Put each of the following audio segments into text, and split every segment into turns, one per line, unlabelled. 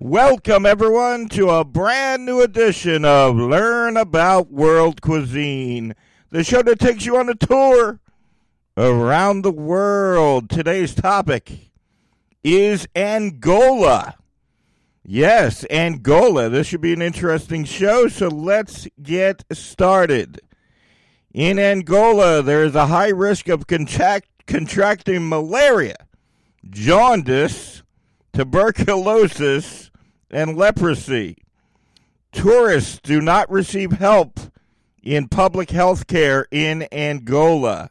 Welcome, everyone, to a brand new edition of Learn About World Cuisine, the show that takes you on a tour around the world. Today's topic is Angola. Yes, Angola. This should be an interesting show, so let's get started. In Angola, there is a high risk of contract, contracting malaria, jaundice, tuberculosis, and leprosy. Tourists do not receive help in public health care in Angola.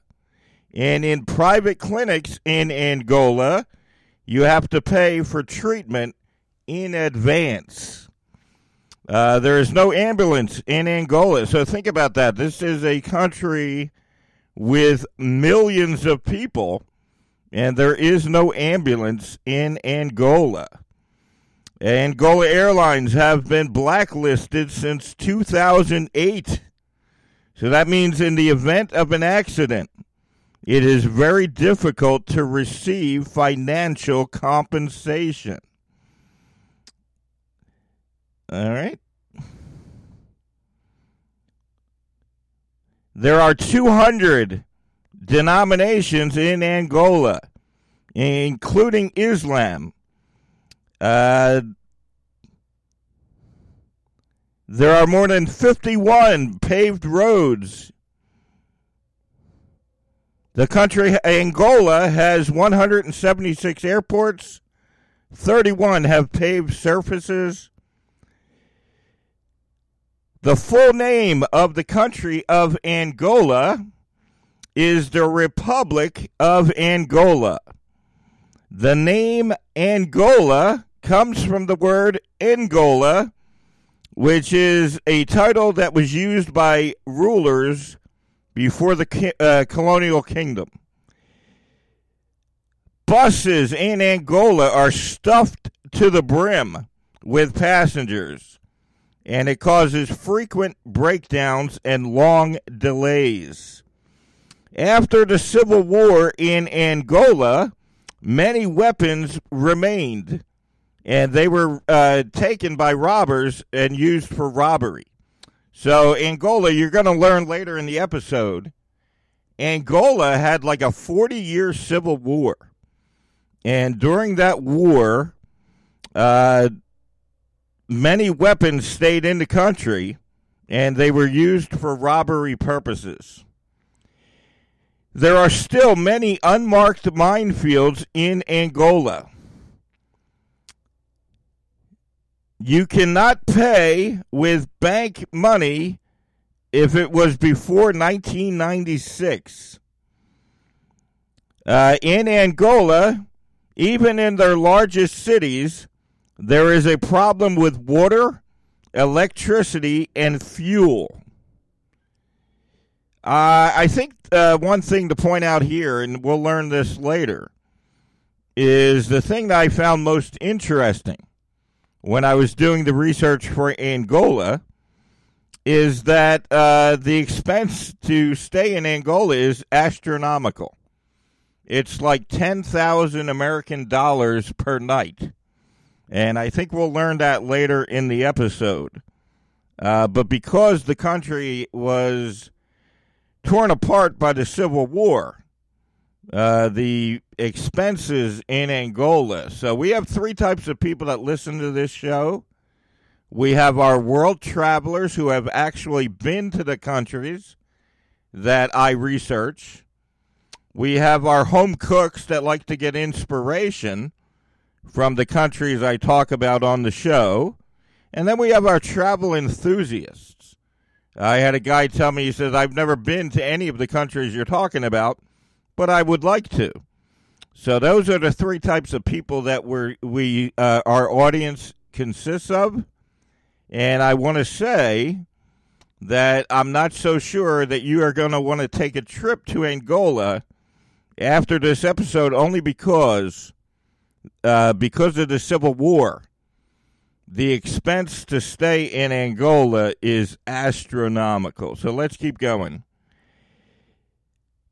And in private clinics in Angola, you have to pay for treatment in advance. Uh, there is no ambulance in Angola. So think about that. This is a country with millions of people, and there is no ambulance in Angola. Angola Airlines have been blacklisted since 2008. So that means in the event of an accident, it is very difficult to receive financial compensation. All right. There are 200 denominations in Angola, including Islam. Uh, there are more than 51 paved roads. The country, Angola, has 176 airports, 31 have paved surfaces. The full name of the country of Angola is the Republic of Angola. The name Angola comes from the word Angola, which is a title that was used by rulers before the uh, colonial kingdom. Buses in Angola are stuffed to the brim with passengers, and it causes frequent breakdowns and long delays. After the civil war in Angola, many weapons remained, and they were uh, taken by robbers and used for robbery. So, Angola, you're going to learn later in the episode, Angola had like a 40 year civil war. And during that war, uh, many weapons stayed in the country and they were used for robbery purposes. There are still many unmarked minefields in Angola. You cannot pay with bank money if it was before 1996. Uh, in Angola, even in their largest cities, there is a problem with water, electricity, and fuel. Uh, I think uh, one thing to point out here, and we'll learn this later, is the thing that I found most interesting when I was doing the research for Angola is that uh, the expense to stay in Angola is astronomical. It's like 10,000 American dollars per night. And I think we'll learn that later in the episode. Uh, but because the country was torn apart by the Civil War, uh, the expenses in Angola. So we have three types of people that listen to this show. We have our world travelers who have actually been to the countries that I research. We have our home cooks that like to get inspiration from the countries I talk about on the show. And then we have our travel enthusiasts. I had a guy tell me, he says, I've never been to any of the countries you're talking about but I would like to. So those are the three types of people that we're, we uh, our audience consists of, and I want to say that I'm not so sure that you are going to want to take a trip to Angola after this episode, only because uh, because of the civil war. The expense to stay in Angola is astronomical. So let's keep going.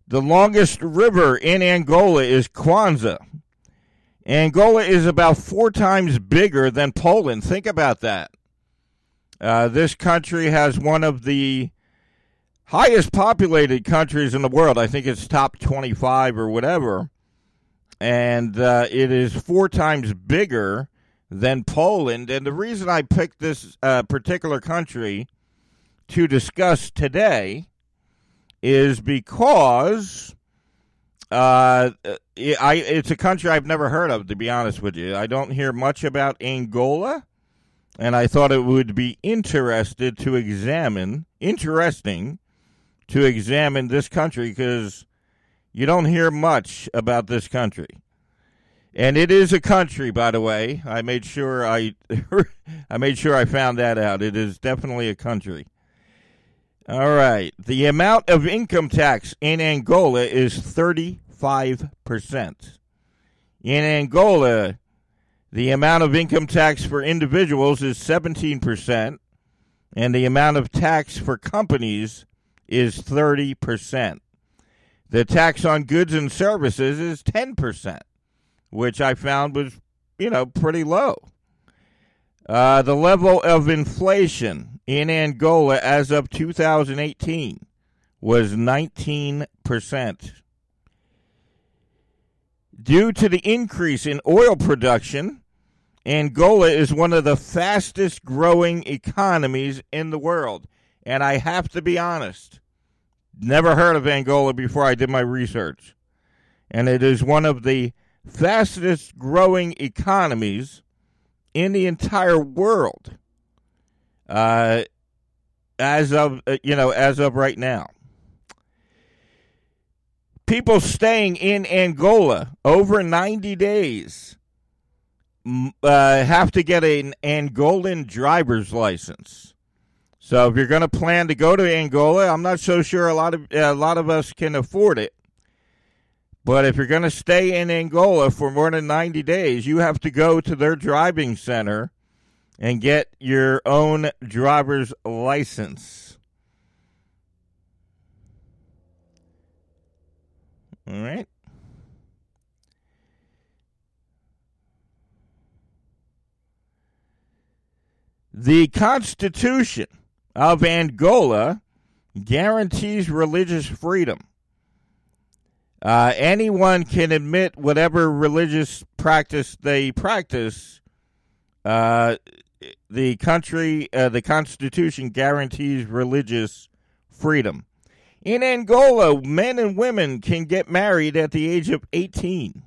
The longest river in Angola is Kwanza. Angola is about four times bigger than Poland. Think about that. Uh, this country has one of the highest populated countries in the world. I think it's top 25 or whatever. And uh, it is four times bigger than Poland. And the reason I picked this uh, particular country to discuss today is because uh, I it's a country I've never heard of. To be honest with you, I don't hear much about Angola, and I thought it would be interested to examine interesting to examine this country because you don't hear much about this country. And it is a country, by the way. I made sure I I made sure I found that out. It is definitely a country. All right. The amount of income tax in Angola is 35%. In Angola, the amount of income tax for individuals is 17%, and the amount of tax for companies is 30%. The tax on goods and services is 10%, which I found was, you know, pretty low. Uh, the level of inflation in Angola as of 2018 was 19%. Due to the increase in oil production, Angola is one of the fastest growing economies in the world. And I have to be honest, never heard of Angola before I did my research. And it is one of the fastest growing economies in the entire world uh, as of uh, you know as of right now. People staying in Angola over 90 days uh, have to get an Angolan driver's license. So if you're going to plan to go to Angola, I'm not so sure a lot of a lot of us can afford it. But if you're going to stay in Angola for more than 90 days, you have to go to their driving center and get your own driver's license. All right. The Constitution of Angola guarantees religious freedom. Uh, anyone can admit whatever religious practice they practice. Uh, the country, uh, the Constitution guarantees religious freedom. In Angola, men and women can get married at the age of 18.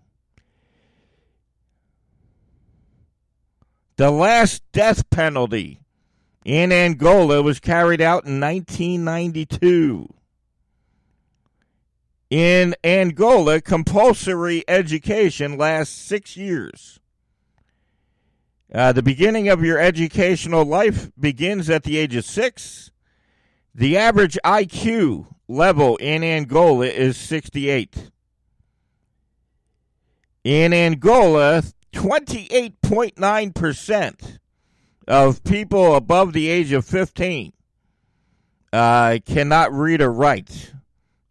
The last death penalty in Angola was carried out in 1992. In Angola, compulsory education lasts six years. Uh, the beginning of your educational life begins at the age of six. The average IQ level in Angola is 68. In Angola, 28.9% of people above the age of 15 uh, cannot read or write.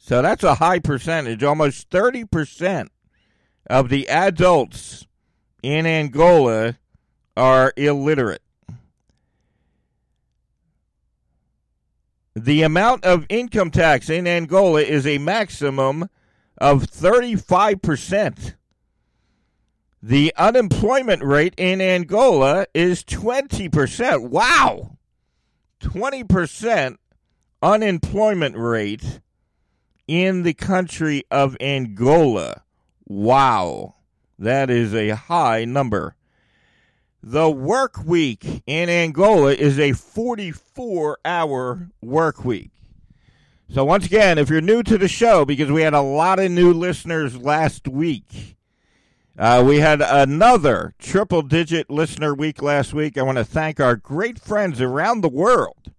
So that's a high percentage. Almost 30% of the adults in Angola are illiterate. The amount of income tax in Angola is a maximum of 35%. The unemployment rate in Angola is 20%. Wow! 20% unemployment rate in the country of Angola. Wow. That is a high number. The work week in Angola is a 44 hour work week. So, once again, if you're new to the show, because we had a lot of new listeners last week, uh, we had another triple digit listener week last week. I want to thank our great friends around the world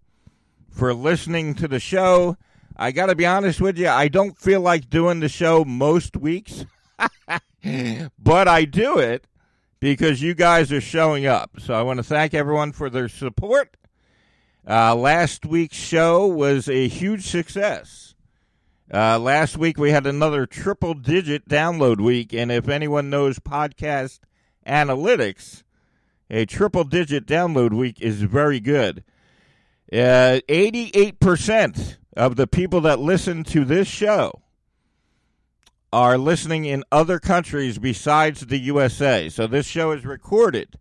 for listening to the show. I got to be honest with you, I don't feel like doing the show most weeks, but I do it because you guys are showing up. So I want to thank everyone for their support. Uh, last week's show was a huge success. Uh, last week we had another triple digit download week, and if anyone knows podcast analytics, a triple digit download week is very good. Uh, 88% of the people that listen to this show are listening in other countries besides the USA. So this show is recorded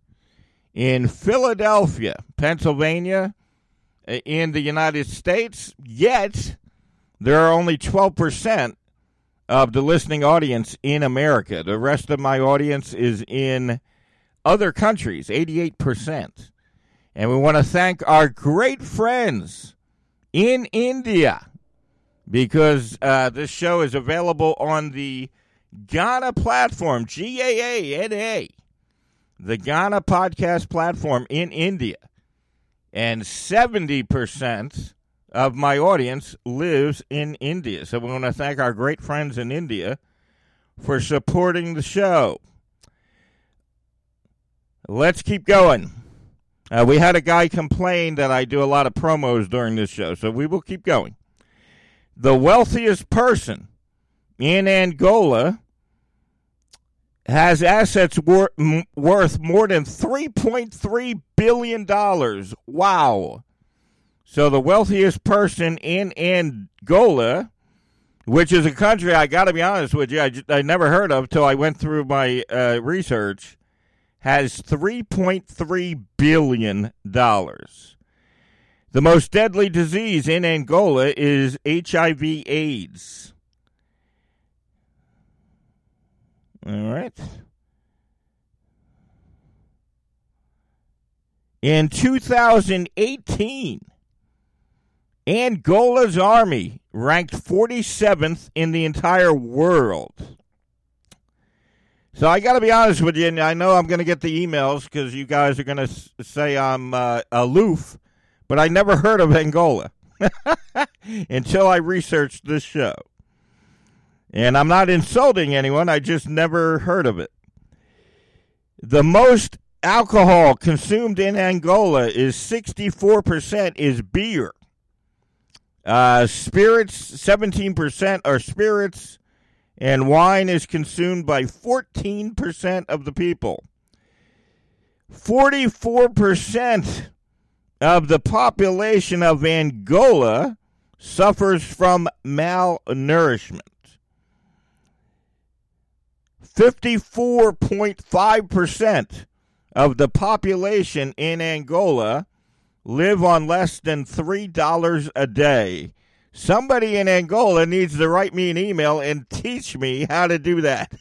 in Philadelphia, Pennsylvania, uh, in the United States, yet there are only 12% of the listening audience in America. The rest of my audience is in other countries, 88%. And we want to thank our great friends in India because uh, this show is available on the Gaana platform, G A A N A, the Gaana podcast platform in India. And 70% of my audience lives in India. So we want to thank our great friends in India for supporting the show. Let's keep going. Uh, we had a guy complain that I do a lot of promos during this show, so we will keep going. The wealthiest person in Angola has assets wor- m- worth more than $3.3 billion. Wow. So the wealthiest person in Angola, which is a country I got to be honest with you, I, I never heard of till I went through my uh, research, has $3.3 billion. The most deadly disease in Angola is HIV AIDS. All right. In 2018, Angola's army ranked 47th in the entire world. So I got to be honest with you, and I know I'm going to get the emails because you guys are going to say I'm uh, aloof, but I never heard of Angola until I researched this show. And I'm not insulting anyone, I just never heard of it. The most alcohol consumed in Angola is 64% is beer. Uh, spirits, 17% are spirits and wine is consumed by 14% of the people. 44% of the population of Angola suffers from malnourishment. 54.5% of the population in Angola live on less than $3 a day. Somebody in Angola needs to write me an email and teach me how to do that.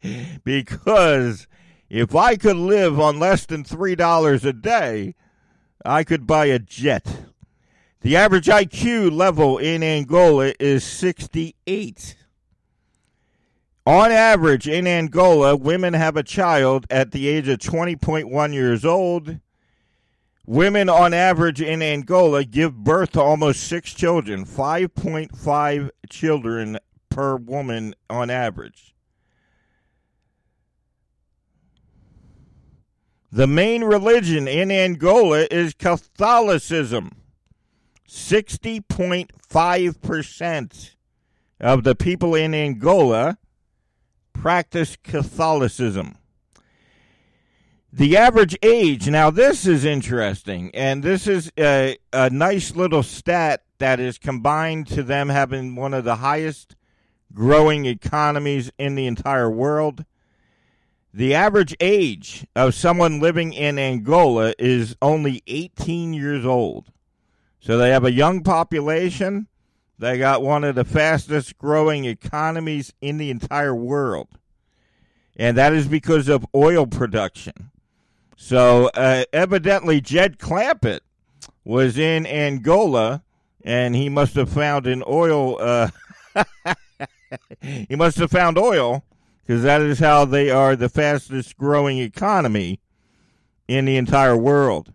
because if I could live on less than $3 a day, I could buy a jet. The average IQ level in Angola is 68. On average, in Angola, women have a child at the age of 20.1 years old Women on average in Angola give birth to almost six children, 5.5 children per woman on average. The main religion in Angola is Catholicism. 60.5% of the people in Angola practice Catholicism. The average age, now this is interesting, and this is a, a nice little stat that is combined to them having one of the highest growing economies in the entire world. The average age of someone living in Angola is only 18 years old. So they have a young population. They got one of the fastest growing economies in the entire world. And that is because of oil production. So uh, evidently, Jed Clampett was in Angola, and he must have found an oil. Uh, he must have found oil because that is how they are the fastest growing economy in the entire world.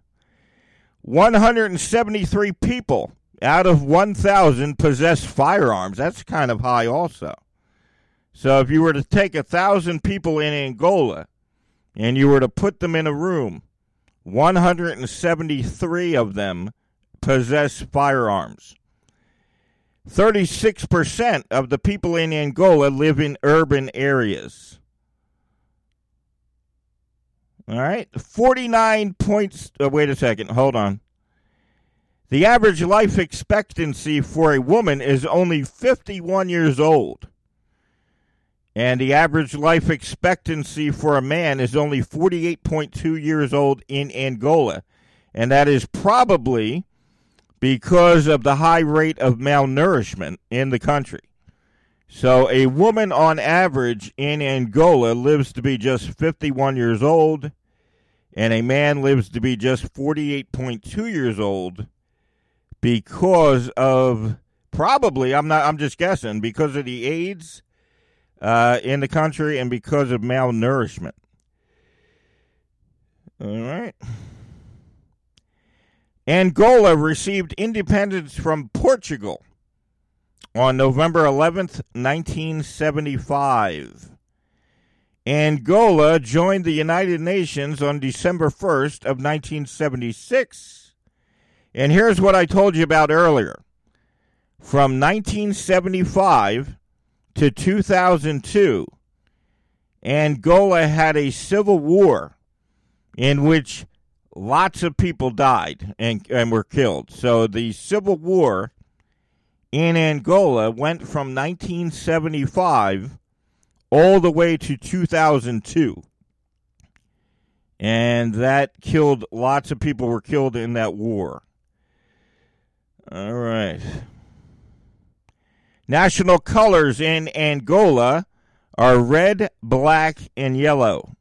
173 people out of 1,000 possess firearms. That's kind of high, also. So if you were to take a thousand people in Angola and you were to put them in a room, 173 of them possess firearms. 36% of the people in Angola live in urban areas. All right. 49 points. Oh, wait a second. Hold on. The average life expectancy for a woman is only 51 years old. And the average life expectancy for a man is only 48.2 years old in Angola. And that is probably because of the high rate of malnourishment in the country. So, a woman on average in Angola lives to be just 51 years old, and a man lives to be just 48.2 years old because of probably, I'm not, I'm just guessing, because of the AIDS uh, in the country and because of malnourishment. All right. Angola received independence from Portugal on November 11th, 1975. Angola joined the United Nations on December 1st of 1976. And here's what I told you about earlier. From 1975 to 2002, Angola had a civil war in which lots of people died and, and were killed. So the civil war in Angola went from 1975 all the way to 2002. And that killed lots of people were killed in that war. All right. National colors in Angola are red, black, and yellow.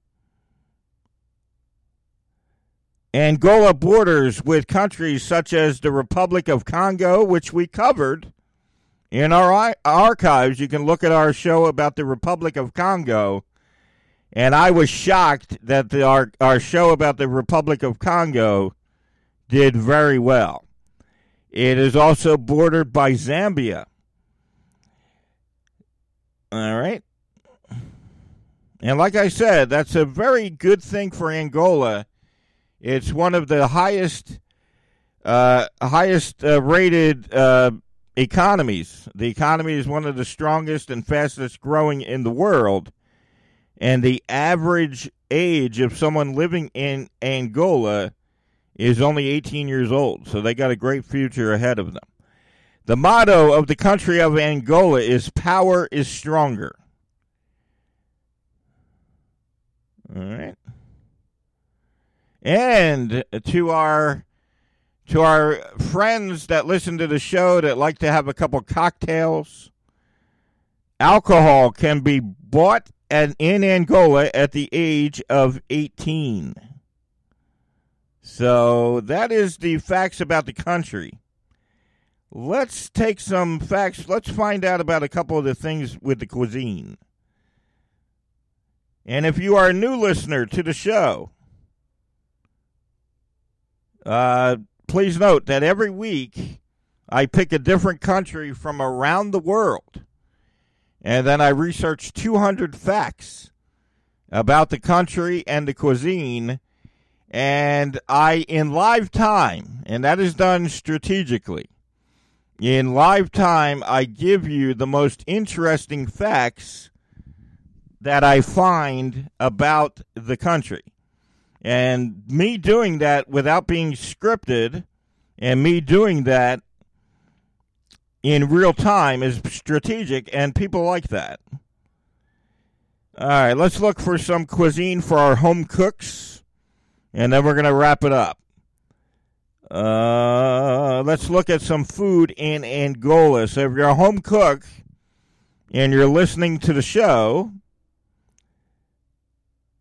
Angola borders with countries such as the Republic of Congo, which we covered in our archives. You can look at our show about the Republic of Congo. And I was shocked that the, our, our show about the Republic of Congo did very well. It is also bordered by Zambia. All right. And like I said, that's a very good thing for Angola. It's one of the highest uh, highest uh, rated uh, economies. The economy is one of the strongest and fastest growing in the world. And the average age of someone living in Angola is only 18 years old. So they got a great future ahead of them. The motto of the country of Angola is power is stronger. All right. And to our to our friends that listen to the show that like to have a couple cocktails, alcohol can be bought at, in Angola at the age of 18. So that is the facts about the country. Let's take some facts. Let's find out about a couple of the things with the cuisine. And if you are a new listener to the show, uh, please note that every week I pick a different country from around the world. And then I research 200 facts about the country and the cuisine. And I, in live time, and that is done strategically, in live time, I give you the most interesting facts that I find about the country. And me doing that without being scripted and me doing that in real time is strategic, and people like that. All right, let's look for some cuisine for our home cooks, and then we're going to wrap it up. Uh, let's look at some food in Angola. So if you're a home cook and you're listening to the show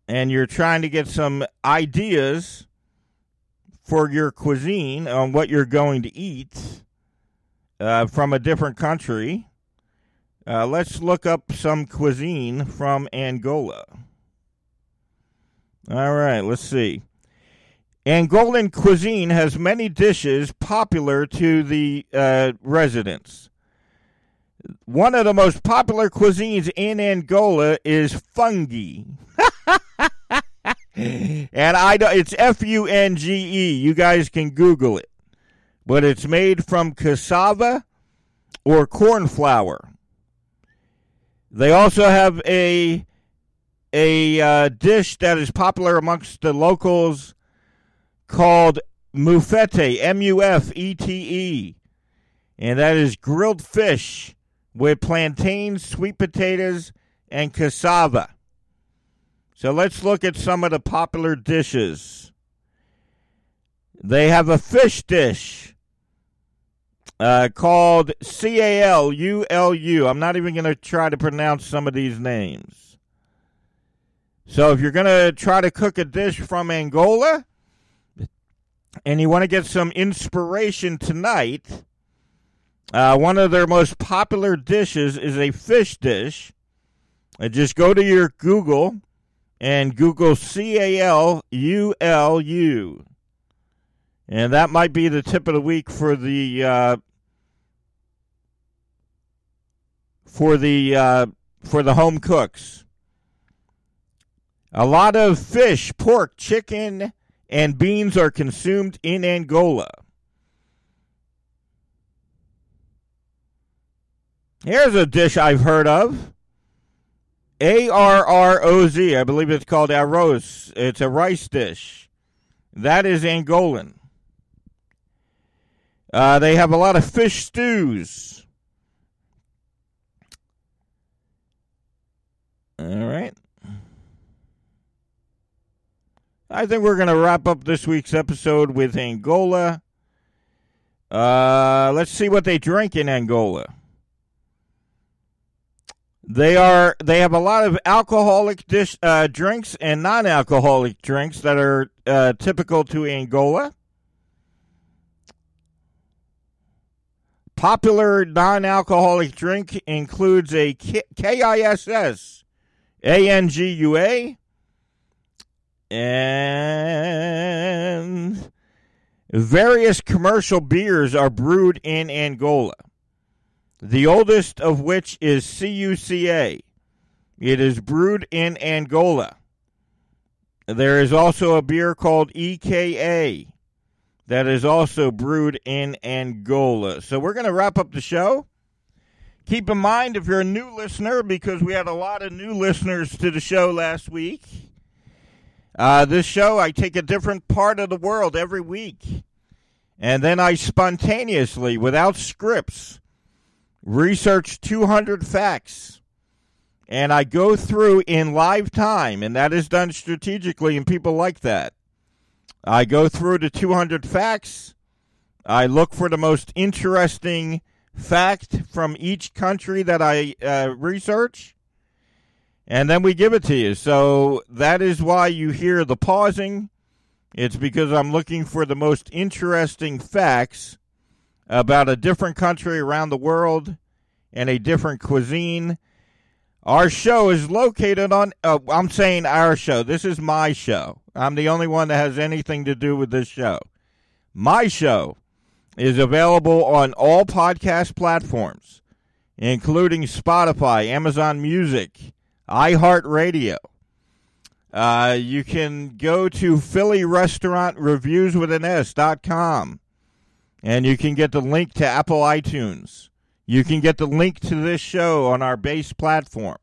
and you're trying to get some ideas for your cuisine on what you're going to eat uh, from a different country, uh, let's look up some cuisine from Angola. All right, let's see. Angolan cuisine has many dishes popular to the uh, residents. One of the most popular cuisines in Angola is fungi. and I it's F U N G E. You guys can Google it. But it's made from cassava or corn flour. They also have a a uh, dish that is popular amongst the locals called mufete, M U F E T E, and that is grilled fish with plantains, sweet potatoes, and cassava. So let's look at some of the popular dishes. They have a fish dish uh, called C A L U L U. I'm not even going to try to pronounce some of these names. So if you're going to try to cook a dish from Angola and you want to get some inspiration tonight, uh, one of their most popular dishes is a fish dish. Uh, just go to your Google and Google C A L U L U. And that might be the tip of the week for the uh, for the uh, for the home cooks. A lot of fish, pork, chicken, and beans are consumed in Angola. Here's a dish I've heard of. A R R O Z. I believe it's called arroz. It's a rice dish. That is Angolan. Uh, they have a lot of fish stews. All right. I think we're going to wrap up this week's episode with Angola. Uh, let's see what they drink in Angola. They are they have a lot of alcoholic dish uh, drinks and non-alcoholic drinks that are uh, typical to Angola. Popular non-alcoholic drink includes a K- KISS, ANGUA, and various commercial beers are brewed in Angola the oldest of which is CUCA. It is brewed in Angola. There is also a beer called EKA that is also brewed in Angola. So we're going to wrap up the show. Keep in mind if you're a new listener, because we had a lot of new listeners to the show last week. Uh, this show, I take a different part of the world every week. And then I spontaneously, without scripts, research 200 facts and I go through in live time, and that is done strategically, and people like that. I go through the 200 facts. I look for the most interesting fact from each country that I uh, research, and then we give it to you. So that is why you hear the pausing. It's because I'm looking for the most interesting facts about a different country around the world and a different cuisine. Our show is located on, uh, I'm saying our show. This is my show. I'm the only one that has anything to do with this show. My show is available on all podcast platforms, including Spotify, Amazon Music, iHeartRadio. Uh, you can go to Philly Restaurant Reviews with an S.com and you can get the link to Apple iTunes. You can get the link to this show on our base platform.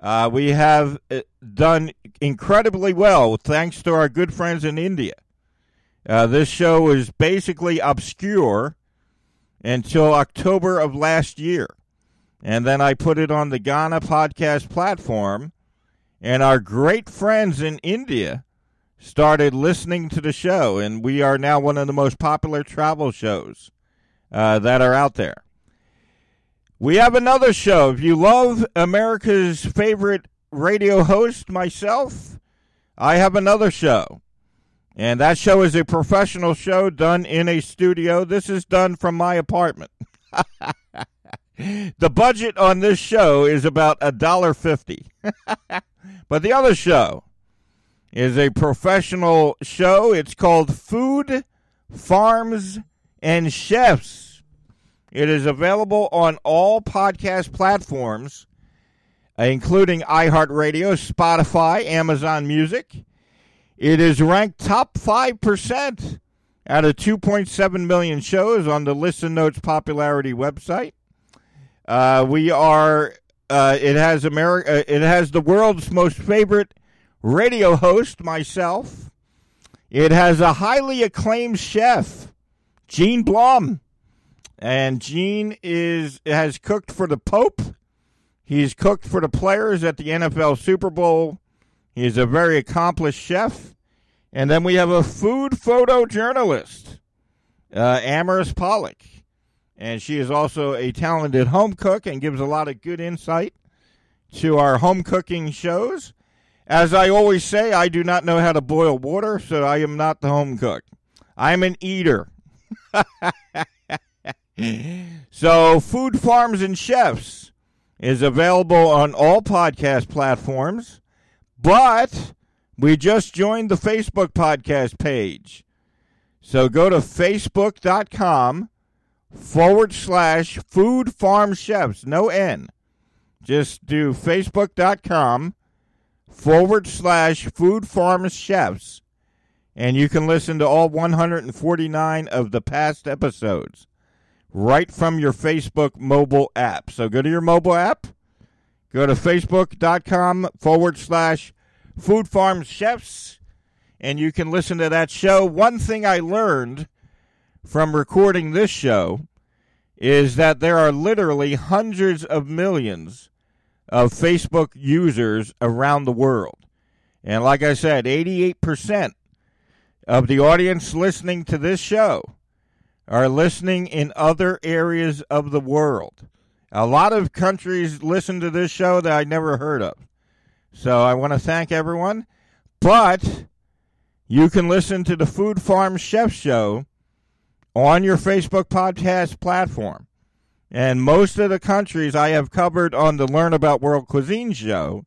Uh, we have uh, done incredibly well thanks to our good friends in India. Uh, this show was basically obscure until October of last year. And then I put it on the Gaana podcast platform, and our great friends in India started listening to the show, and we are now one of the most popular travel shows uh, that are out there. We have another show. If you love America's favorite radio host, myself, I have another show. And that show is a professional show done in a studio. This is done from my apartment. the budget on this show is about a dollar fifty. but the other show is a professional show. It's called Food, Farms, and Chefs. It is available on all podcast platforms, including iHeartRadio, Spotify, Amazon Music. It is ranked top 5% out of 2.7 million shows on the Listen Notes popularity website. Uh, we are. Uh, it has America. Uh, it has the world's most favorite radio host, myself. It has a highly acclaimed chef, Gene Blum, and Gene is has cooked for the Pope. He's cooked for the players at the NFL Super Bowl. He is a very accomplished chef. And then we have a food photojournalist, uh, Amaris Pollock. And she is also a talented home cook and gives a lot of good insight to our home cooking shows. As I always say, I do not know how to boil water, so I am not the home cook. I'm an eater. so, Food Farms and Chefs is available on all podcast platforms, but we just joined the Facebook podcast page. So go to facebook.com forward slash food farm chefs, no N. Just do facebook.com forward slash food farm chefs, and you can listen to all 149 of the past episodes right from your Facebook mobile app. So go to your mobile app, go to facebook.com forward slash food farm chefs, and you can listen to that show. One thing I learned from recording this show is that there are literally hundreds of millions of Facebook users around the world. And like I said, 88% of the audience listening to this show are listening in other areas of the world. A lot of countries listen to this show that I never heard of. So I want to thank everyone. But you can listen to the Food Farm Chef Show on your Facebook podcast platform. And most of the countries I have covered on the Learn About World Cuisine show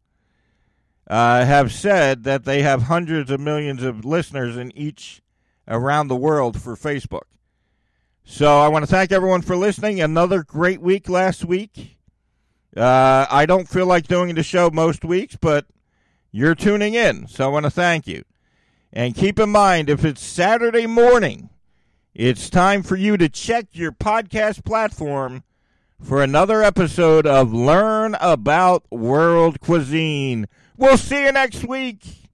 uh, have said that they have hundreds of millions of listeners in each around the world for Facebook. So I want to thank everyone for listening. Another great week last week. Uh, I don't feel like doing the show most weeks, but you're tuning in, so I want to thank you. And keep in mind, if it's Saturday morning, it's time for you to check your podcast platform for another episode of Learn About World Cuisine. We'll see you next week.